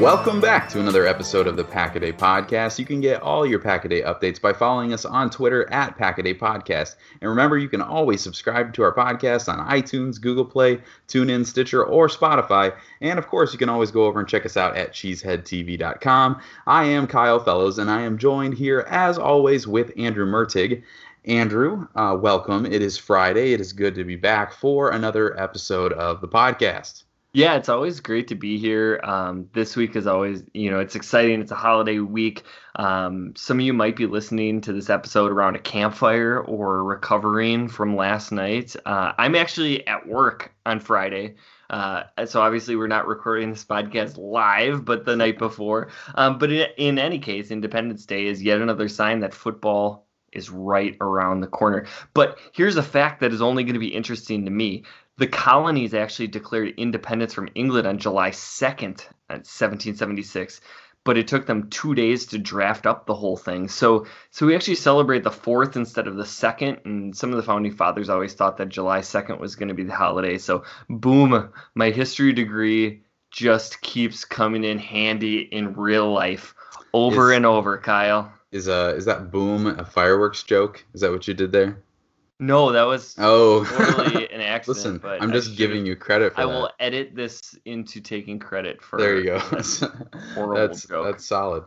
Welcome back to another episode of the Packaday Podcast. You can get all your Packaday updates by following us on Twitter at Packaday Podcast. And remember, you can always subscribe to our podcast on iTunes, Google Play, TuneIn, Stitcher, or Spotify. And of course, you can always go over and check us out at cheeseheadtv.com. I am Kyle Fellows, and I am joined here, as always, with Andrew Mertig. Andrew, uh, welcome. It is Friday. It is good to be back for another episode of the podcast. Yeah, it's always great to be here. Um, this week is always, you know, it's exciting. It's a holiday week. Um, some of you might be listening to this episode around a campfire or recovering from last night. Uh, I'm actually at work on Friday. Uh, so obviously we're not recording this podcast live, but the night before. Um, but in, in any case, Independence Day is yet another sign that football is right around the corner. But here's a fact that is only going to be interesting to me. The colonies actually declared independence from England on July 2nd, 1776, but it took them two days to draft up the whole thing. So, so we actually celebrate the fourth instead of the second. And some of the founding fathers always thought that July 2nd was going to be the holiday. So, boom, my history degree just keeps coming in handy in real life over is, and over, Kyle. Is uh is that boom a fireworks joke? Is that what you did there? No, that was oh totally an accident. Listen, but I'm just giving you credit for I that. will edit this into taking credit for. There you go. horrible that's, joke. That's solid.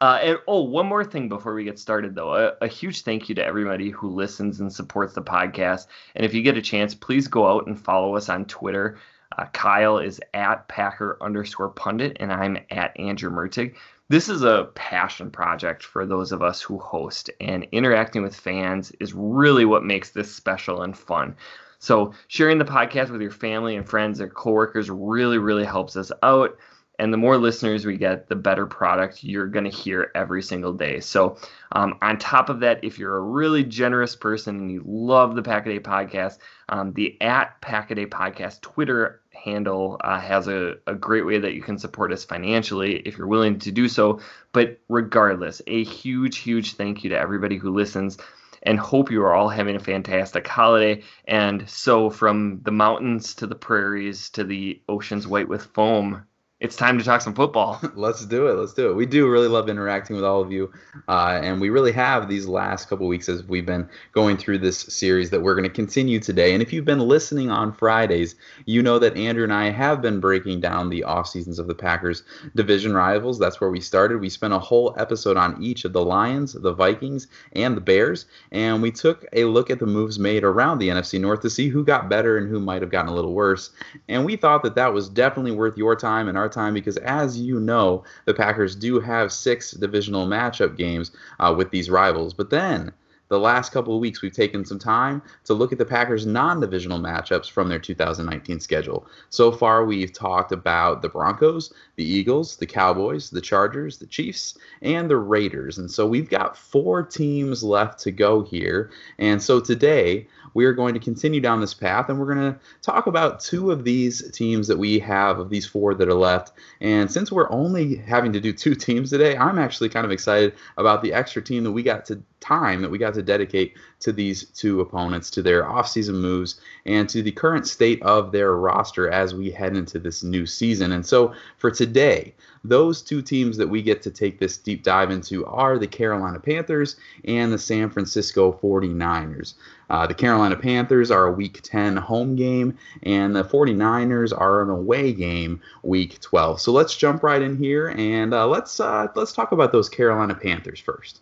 Uh, and oh, one more thing before we get started, though, a, a, huge thank you to everybody who listens and supports the podcast. And if you get a chance, please go out and follow us on Twitter. Uh, Kyle is at Packer underscore pundit, and I'm at Andrew Mertig this is a passion project for those of us who host, and interacting with fans is really what makes this special and fun. So, sharing the podcast with your family and friends and coworkers really, really helps us out. And the more listeners we get, the better product you're going to hear every single day. So, um, on top of that, if you're a really generous person and you love the Packaday podcast, um, the at Packaday podcast Twitter handle uh, has a, a great way that you can support us financially if you're willing to do so. But regardless, a huge, huge thank you to everybody who listens and hope you are all having a fantastic holiday. And so, from the mountains to the prairies to the oceans white with foam, it's time to talk some football. Let's do it. Let's do it. We do really love interacting with all of you, uh, and we really have these last couple weeks as we've been going through this series that we're going to continue today. And if you've been listening on Fridays, you know that Andrew and I have been breaking down the off seasons of the Packers division rivals. That's where we started. We spent a whole episode on each of the Lions, the Vikings, and the Bears, and we took a look at the moves made around the NFC North to see who got better and who might have gotten a little worse. And we thought that that was definitely worth your time and our time because, as you know, the Packers do have six divisional matchup games uh, with these rivals. But then the last couple of weeks, we've taken some time to look at the Packers' non divisional matchups from their 2019 schedule. So far, we've talked about the Broncos, the Eagles, the Cowboys, the Chargers, the Chiefs, and the Raiders. And so we've got four teams left to go here. And so today, we are going to continue down this path and we're going to talk about two of these teams that we have of these four that are left. And since we're only having to do two teams today, I'm actually kind of excited about the extra team that we got to time that we got to dedicate to these two opponents, to their offseason moves, and to the current state of their roster as we head into this new season. And so for today, those two teams that we get to take this deep dive into are the Carolina Panthers and the San Francisco 49ers. Uh, the Carolina Panthers are a Week 10 home game, and the 49ers are an away game Week 12. So let's jump right in here and uh, let's uh, let's talk about those Carolina Panthers first.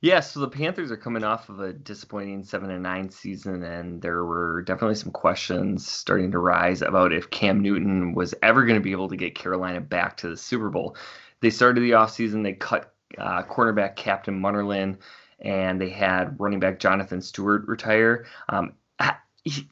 Yeah, so the Panthers are coming off of a disappointing seven and nine season, and there were definitely some questions starting to rise about if Cam Newton was ever going to be able to get Carolina back to the Super Bowl. They started the offseason, they cut uh, cornerback Captain Munnerlyn, and they had running back Jonathan Stewart retire. Um,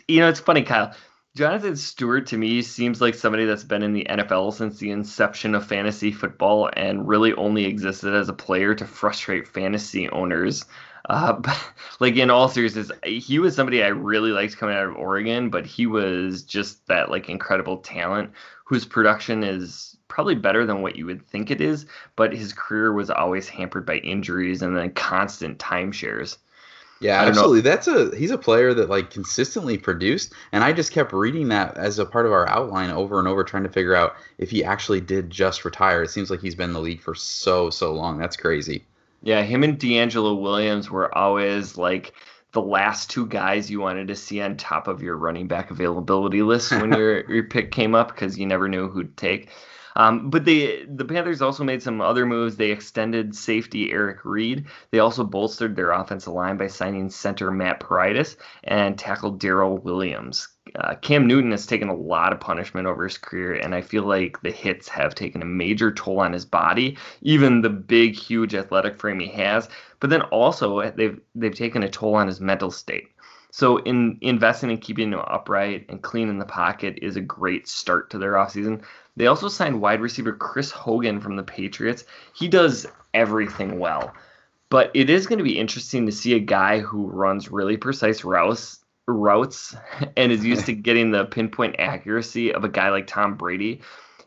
you know, it's funny, Kyle. Jonathan Stewart to me seems like somebody that's been in the NFL since the inception of fantasy football and really only existed as a player to frustrate fantasy owners. Uh, like in all seriousness, he was somebody I really liked coming out of Oregon, but he was just that like incredible talent whose production is probably better than what you would think it is, but his career was always hampered by injuries and then constant timeshares. Yeah, absolutely. Know. That's a he's a player that like consistently produced, and I just kept reading that as a part of our outline over and over, trying to figure out if he actually did just retire. It seems like he's been in the league for so so long. That's crazy. Yeah, him and DeAngelo Williams were always like the last two guys you wanted to see on top of your running back availability list when your your pick came up because you never knew who'd take. Um, but they the Panthers also made some other moves. They extended safety Eric Reid. They also bolstered their offensive line by signing center Matt Paradis and tackle Daryl Williams. Uh, Cam Newton has taken a lot of punishment over his career, and I feel like the hits have taken a major toll on his body, even the big, huge athletic frame he has. But then also they've they've taken a toll on his mental state. So in investing in keeping them upright and clean in the pocket is a great start to their offseason. They also signed wide receiver Chris Hogan from the Patriots. He does everything well. But it is going to be interesting to see a guy who runs really precise routes routes and is used to getting the pinpoint accuracy of a guy like Tom Brady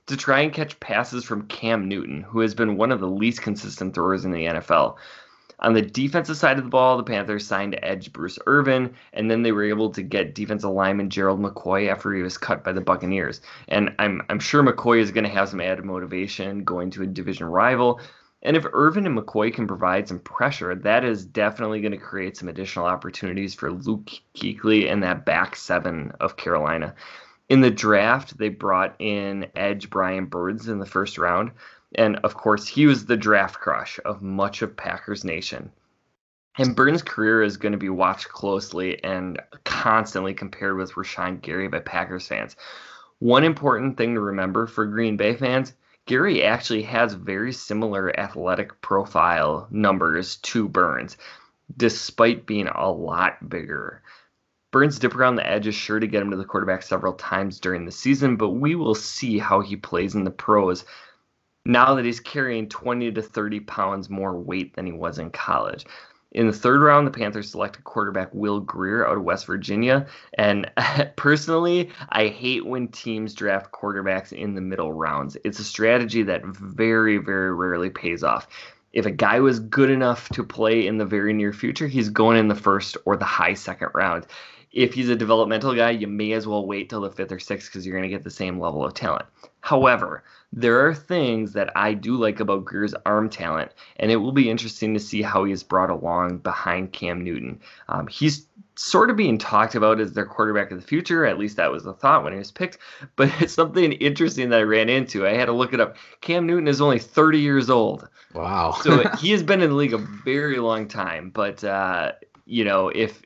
to try and catch passes from Cam Newton, who has been one of the least consistent throwers in the NFL. On the defensive side of the ball, the Panthers signed edge Bruce Irvin, and then they were able to get defensive lineman Gerald McCoy after he was cut by the Buccaneers. And I'm I'm sure McCoy is going to have some added motivation going to a division rival. And if Irvin and McCoy can provide some pressure, that is definitely going to create some additional opportunities for Luke Kuechly and that back seven of Carolina. In the draft, they brought in edge Brian Burns in the first round. And of course, he was the draft crush of much of Packers Nation. And Burns' career is going to be watched closely and constantly compared with Rashan Gary by Packers fans. One important thing to remember for Green Bay fans Gary actually has very similar athletic profile numbers to Burns, despite being a lot bigger. Burns' dip around the edge is sure to get him to the quarterback several times during the season, but we will see how he plays in the pros now that he's carrying 20 to 30 pounds more weight than he was in college. In the third round, the Panthers selected quarterback Will Grier out of West Virginia. And personally, I hate when teams draft quarterbacks in the middle rounds. It's a strategy that very, very rarely pays off. If a guy was good enough to play in the very near future, he's going in the first or the high second round if he's a developmental guy, you may as well wait till the fifth or sixth because you're going to get the same level of talent. However, there are things that I do like about Grier's arm talent, and it will be interesting to see how he is brought along behind Cam Newton. Um, he's sort of being talked about as their quarterback of the future. At least that was the thought when he was picked. But it's something interesting that I ran into. I had to look it up. Cam Newton is only 30 years old. Wow. so he has been in the league a very long time. But, uh, you know, if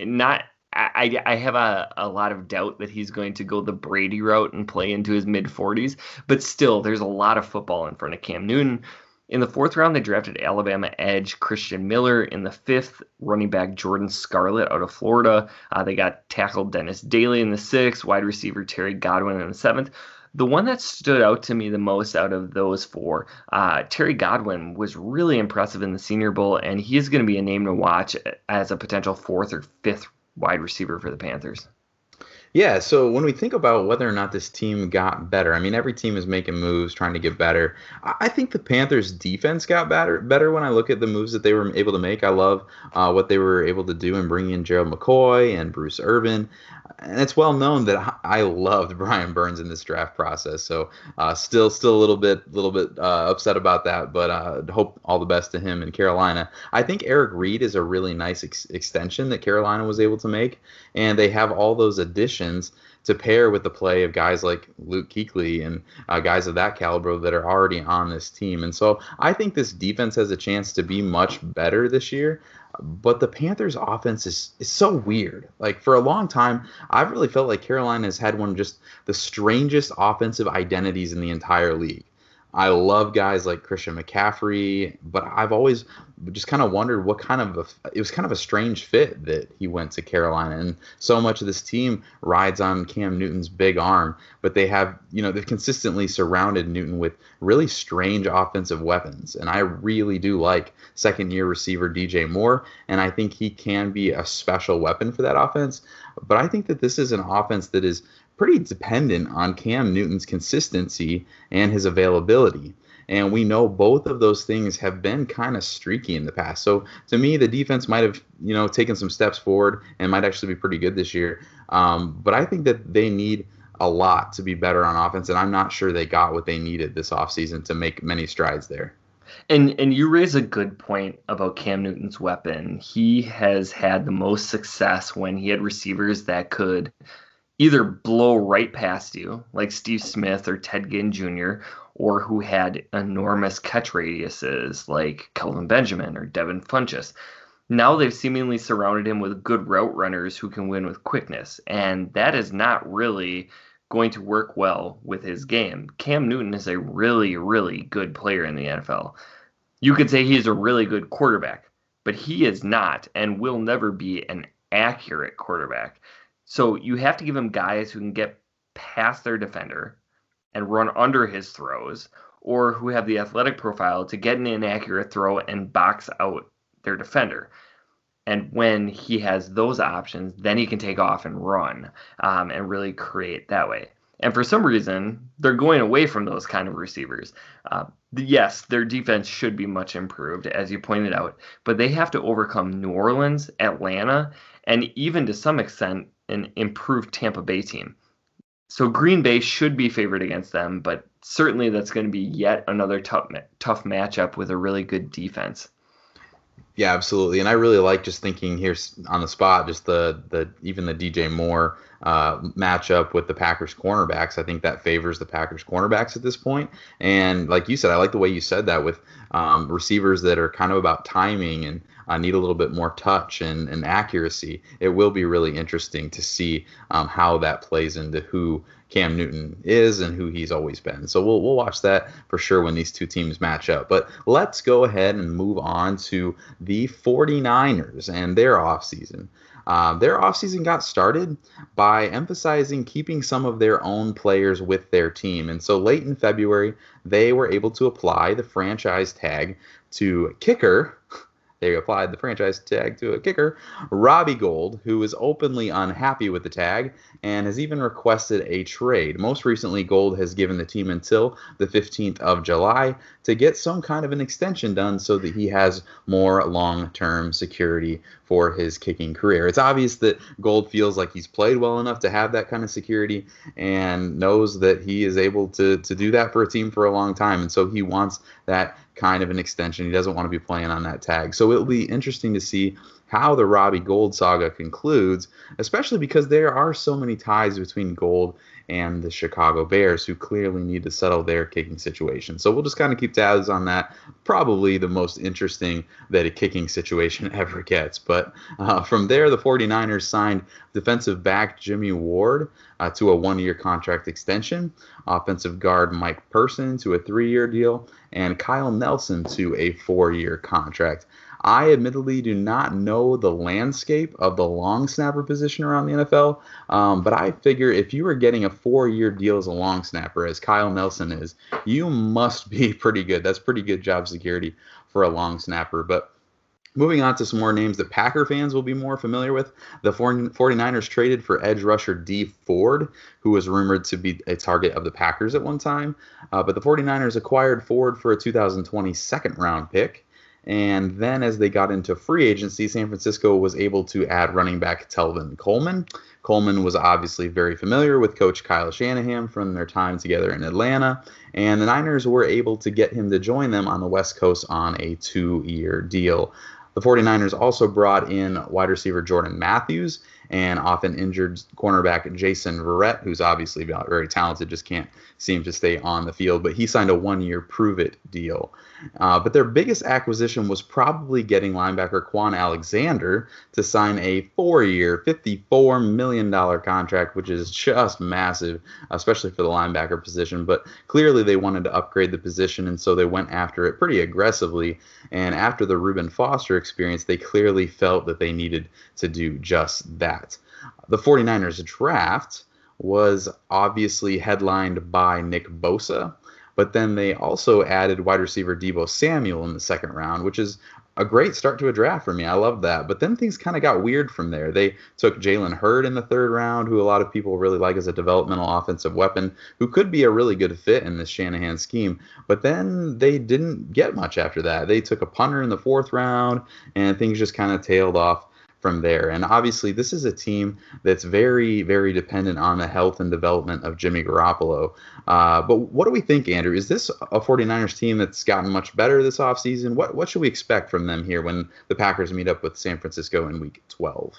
not I, I have a, a lot of doubt that he's going to go the Brady route and play into his mid 40s, but still, there's a lot of football in front of Cam Newton. In the fourth round, they drafted Alabama edge Christian Miller. In the fifth, running back Jordan Scarlett out of Florida. Uh, they got tackle Dennis Daly in the sixth, wide receiver Terry Godwin in the seventh. The one that stood out to me the most out of those four, uh, Terry Godwin was really impressive in the Senior Bowl, and he is going to be a name to watch as a potential fourth or fifth wide receiver for the Panthers. Yeah, so when we think about whether or not this team got better, I mean, every team is making moves, trying to get better. I think the Panthers' defense got better. Better when I look at the moves that they were able to make. I love uh, what they were able to do in bringing in Gerald McCoy and Bruce Irvin and it's well known that I loved Brian Burns in this draft process. So uh, still, still a little bit, little bit uh, upset about that, but uh, hope all the best to him in Carolina. I think Eric Reid is a really nice ex- extension that Carolina was able to make, and they have all those additions to pair with the play of guys like Luke Kuechly and uh, guys of that caliber that are already on this team. And so I think this defense has a chance to be much better this year. But the Panthers' offense is, is so weird. Like for a long time, I've really felt like Carolina has had one of just the strangest offensive identities in the entire league. I love guys like Christian McCaffrey, but I've always just kind of wondered what kind of a, it was kind of a strange fit that he went to Carolina, and so much of this team rides on Cam Newton's big arm, but they have you know they've consistently surrounded Newton with really strange offensive weapons, and I really do like second year receiver DJ Moore, and I think he can be a special weapon for that offense. But I think that this is an offense that is pretty dependent on Cam Newton's consistency and his availability. And we know both of those things have been kind of streaky in the past. So to me, the defense might have, you know, taken some steps forward and might actually be pretty good this year. Um, but I think that they need a lot to be better on offense, and I'm not sure they got what they needed this offseason to make many strides there. And and you raise a good point about Cam Newton's weapon. He has had the most success when he had receivers that could either blow right past you, like Steve Smith or Ted Ginn Jr., or who had enormous catch radiuses, like Kelvin Benjamin or Devin Funchess. Now they've seemingly surrounded him with good route runners who can win with quickness, and that is not really going to work well with his game. Cam Newton is a really, really good player in the NFL. You could say he's a really good quarterback, but he is not and will never be an accurate quarterback. So you have to give him guys who can get past their defender and run under his throws, or who have the athletic profile to get an inaccurate throw and box out their defender. And when he has those options, then he can take off and run um, and really create that way. And for some reason, they're going away from those kind of receivers. Uh, yes, their defense should be much improved, as you pointed out, but they have to overcome New Orleans, Atlanta, and even to some extent an improved Tampa Bay team. So Green Bay should be favored against them, but certainly that's going to be yet another tough tough matchup with a really good defense. Yeah, absolutely. And I really like just thinking here on the spot, just the the even the DJ Moore uh, matchup with the Packers cornerbacks. I think that favors the Packers cornerbacks at this point. And like you said, I like the way you said that with um, receivers that are kind of about timing and uh, need a little bit more touch and, and accuracy. It will be really interesting to see um, how that plays into who Cam Newton is and who he's always been. So we'll we'll watch that for sure when these two teams match up. But let's go ahead and move on to the 49ers and their offseason. Uh, their offseason got started by emphasizing keeping some of their own players with their team. And so late in February, they were able to apply the franchise tag to kicker they applied the franchise tag to a kicker, Robbie Gould, who is openly unhappy with the tag and has even requested a trade. Most recently, Gould has given the team until the 15th of July to get some kind of an extension done so that he has more long term security for his kicking career. It's obvious that Gould feels like he's played well enough to have that kind of security and knows that he is able to, to do that for a team for a long time. And so he wants that kind of an extension. He doesn't want to be playing on that tag. So it'll be interesting to see how the Robbie Gould saga concludes, especially because there are so many ties between Gould and the Chicago Bears, who clearly need to settle their kicking situation. So we'll just kind of keep tabs on that. Probably the most interesting that a kicking situation ever gets. But uh, from there, the 49ers signed defensive back Jimmy Ward uh, to a one year contract extension, offensive guard Mike Person to a three year deal, and Kyle Nelson to a four year contract. I admittedly do not know the landscape of the long snapper position around the NFL, um, but I figure if you were getting a four year deal as a long snapper, as Kyle Nelson is, you must be pretty good. That's pretty good job security for a long snapper. But Moving on to some more names that Packer fans will be more familiar with. The 49ers traded for edge rusher Dee Ford, who was rumored to be a target of the Packers at one time. Uh, but the 49ers acquired Ford for a 2020 second round pick. And then as they got into free agency, San Francisco was able to add running back Tevin Coleman. Coleman was obviously very familiar with Coach Kyle Shanahan from their time together in Atlanta, and the Niners were able to get him to join them on the West Coast on a two year deal. The 49ers also brought in wide receiver Jordan Matthews and often injured cornerback Jason Verrett, who's obviously very talented, just can't seem to stay on the field. But he signed a one year prove it deal. Uh, but their biggest acquisition was probably getting linebacker Kwon Alexander to sign a four year, $54 million contract, which is just massive, especially for the linebacker position. But clearly they wanted to upgrade the position, and so they went after it pretty aggressively. And after the Reuben Foster experience, they clearly felt that they needed to do just that. The 49ers draft was obviously headlined by Nick Bosa. But then they also added wide receiver Deebo Samuel in the second round, which is a great start to a draft for me. I love that. But then things kind of got weird from there. They took Jalen Hurd in the third round, who a lot of people really like as a developmental offensive weapon, who could be a really good fit in this Shanahan scheme. But then they didn't get much after that. They took a punter in the fourth round, and things just kind of tailed off from there. And obviously, this is a team that's very, very dependent on the health and development of Jimmy Garoppolo. Uh, but what do we think, Andrew? Is this a 49ers team that's gotten much better this offseason? What, what should we expect from them here when the Packers meet up with San Francisco in week 12?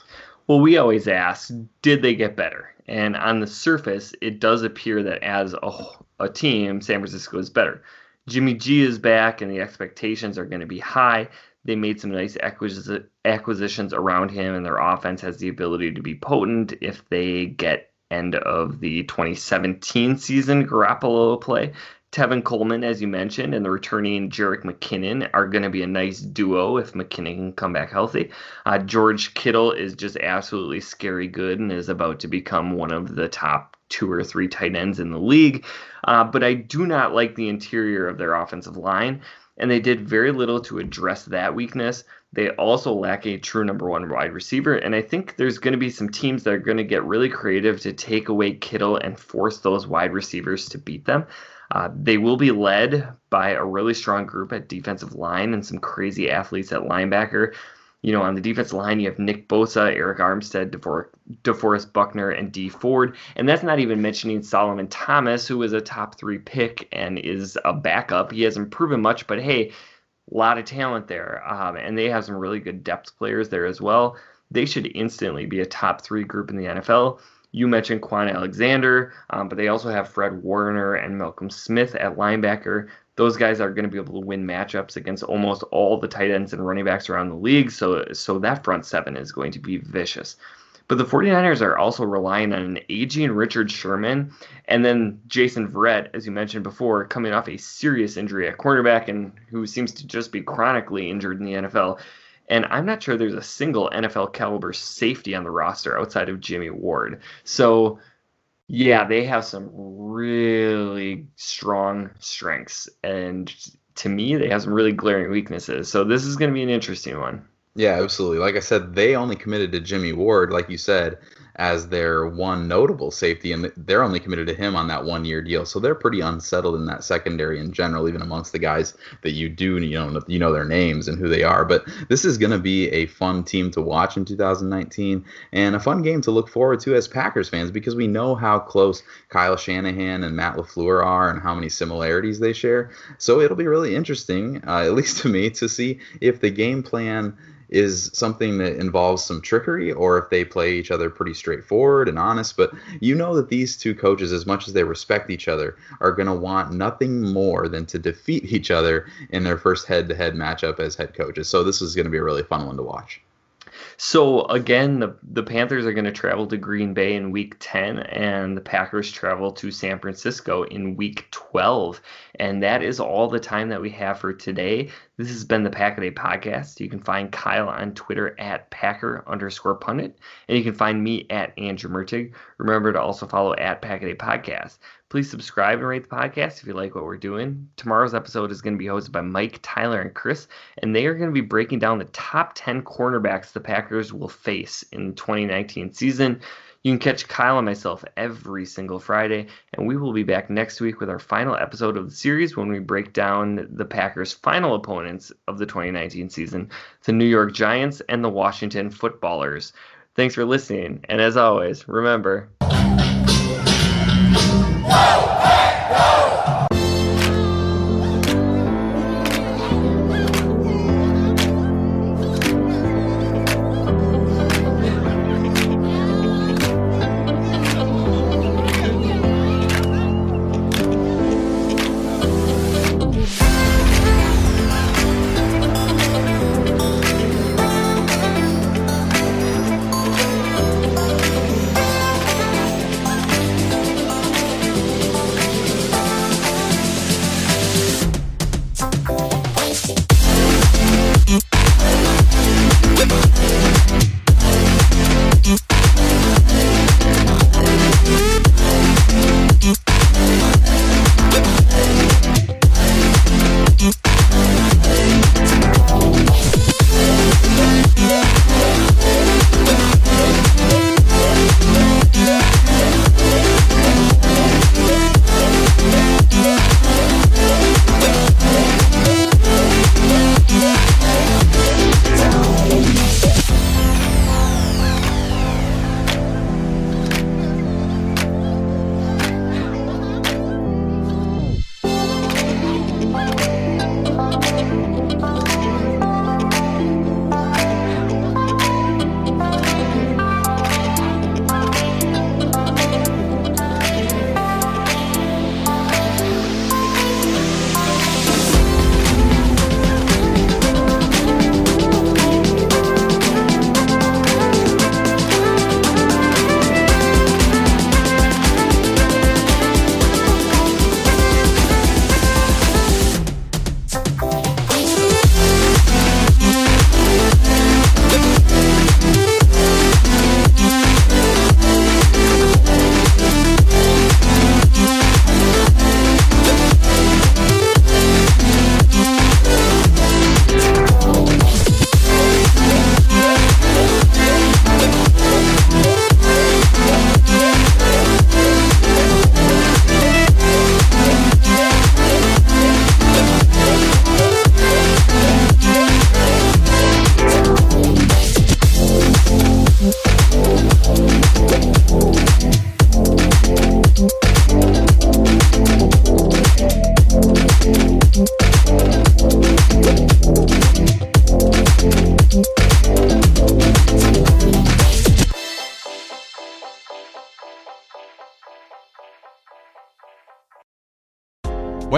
Well, we always ask, did they get better? And on the surface, it does appear that as a, a team, San Francisco is better. Jimmy G is back, and the expectations are going to be high. They made some nice acquisitions around him, and their offense has the ability to be potent if they get end of the 2017 season Garoppolo play. Tevin Coleman, as you mentioned, and the returning Jerick McKinnon are going to be a nice duo if McKinnon can come back healthy. Uh, George Kittle is just absolutely scary good and is about to become one of the top two or three tight ends in the league. Uh, but I do not like the interior of their offensive line and they did very little to address that weakness. They also lack a true number one wide receiver, and I think there's going to be some teams that are going to get really creative to take away Kittle and force those wide receivers to beat them. Uh, they will be led by a really strong group at defensive line and some crazy athletes at linebacker you know, on the defense line, you have Nick Bosa, Arik Armstead, DeFor- DeForest Buckner, and Dee Ford. And that's not even mentioning Solomon Thomas, who is a top three pick and is a backup. He hasn't proven much, but hey, a lot of talent there. Um, and they have some really good depth players there as well. They should instantly be a top three group in the NFL. You mentioned Kwon Alexander, um, but they also have Fred Warner and Malcolm Smith at linebacker those guys are going to be able to win matchups against almost all the tight ends and running backs around the league. So, so that front seven is going to be vicious. But the 49ers are also relying on an aging Richard Sherman and then Jason Verrett, as you mentioned before, coming off a serious injury at cornerback and who seems to just be chronically injured in the NFL. And I'm not sure there's a single NFL caliber safety on the roster outside of Jimmy Ward. So yeah, they have some really strong strengths. And to me, they have some really glaring weaknesses. So this is going to be an interesting one. Yeah, absolutely. Like I said, they only committed to Jimmy Ward, like you said, as their one notable safety, and they're only committed to him on that one year deal. So they're pretty unsettled in that secondary in general, even amongst the guys that you do you know you know their names and who they are. But this is going to be a fun team to watch in 2019 and a fun game to look forward to as Packers fans because we know how close Kyle Shanahan and Matt LaFleur are and how many similarities they share. So it'll be really interesting, uh, at least to me, to see if the game plan is something that involves some trickery or if they play each other pretty straightforward and honest. But you know that these two coaches, as much as they respect each other, are going to want nothing more than to defeat each other in their first head to head matchup as head coaches. So this is going to be a really fun one to watch. So again, the the Panthers are going to travel to Green Bay in Week 10, and the Packers travel to San Francisco in Week 12. And that is all the time that we have for today. This has been the Pack a podcast. You can find Kyle on Twitter at Packer underscore pundit, and you can find me at Andrew Mertig. Remember to also follow at Pack a podcast. Please subscribe and rate the podcast if you like what we're doing. Tomorrow's episode is going to be hosted by Mike, Tyler, and Chris, and they are going to be breaking down the top 10 cornerbacks the Packers will face in the 2019 season. You can catch Kyle and myself every single Friday, and we will be back next week with our final episode of the series when we break down the Packers' final opponents of the 2019 season, the New York Giants and the Washington Footballers. Thanks for listening, and as always, remember.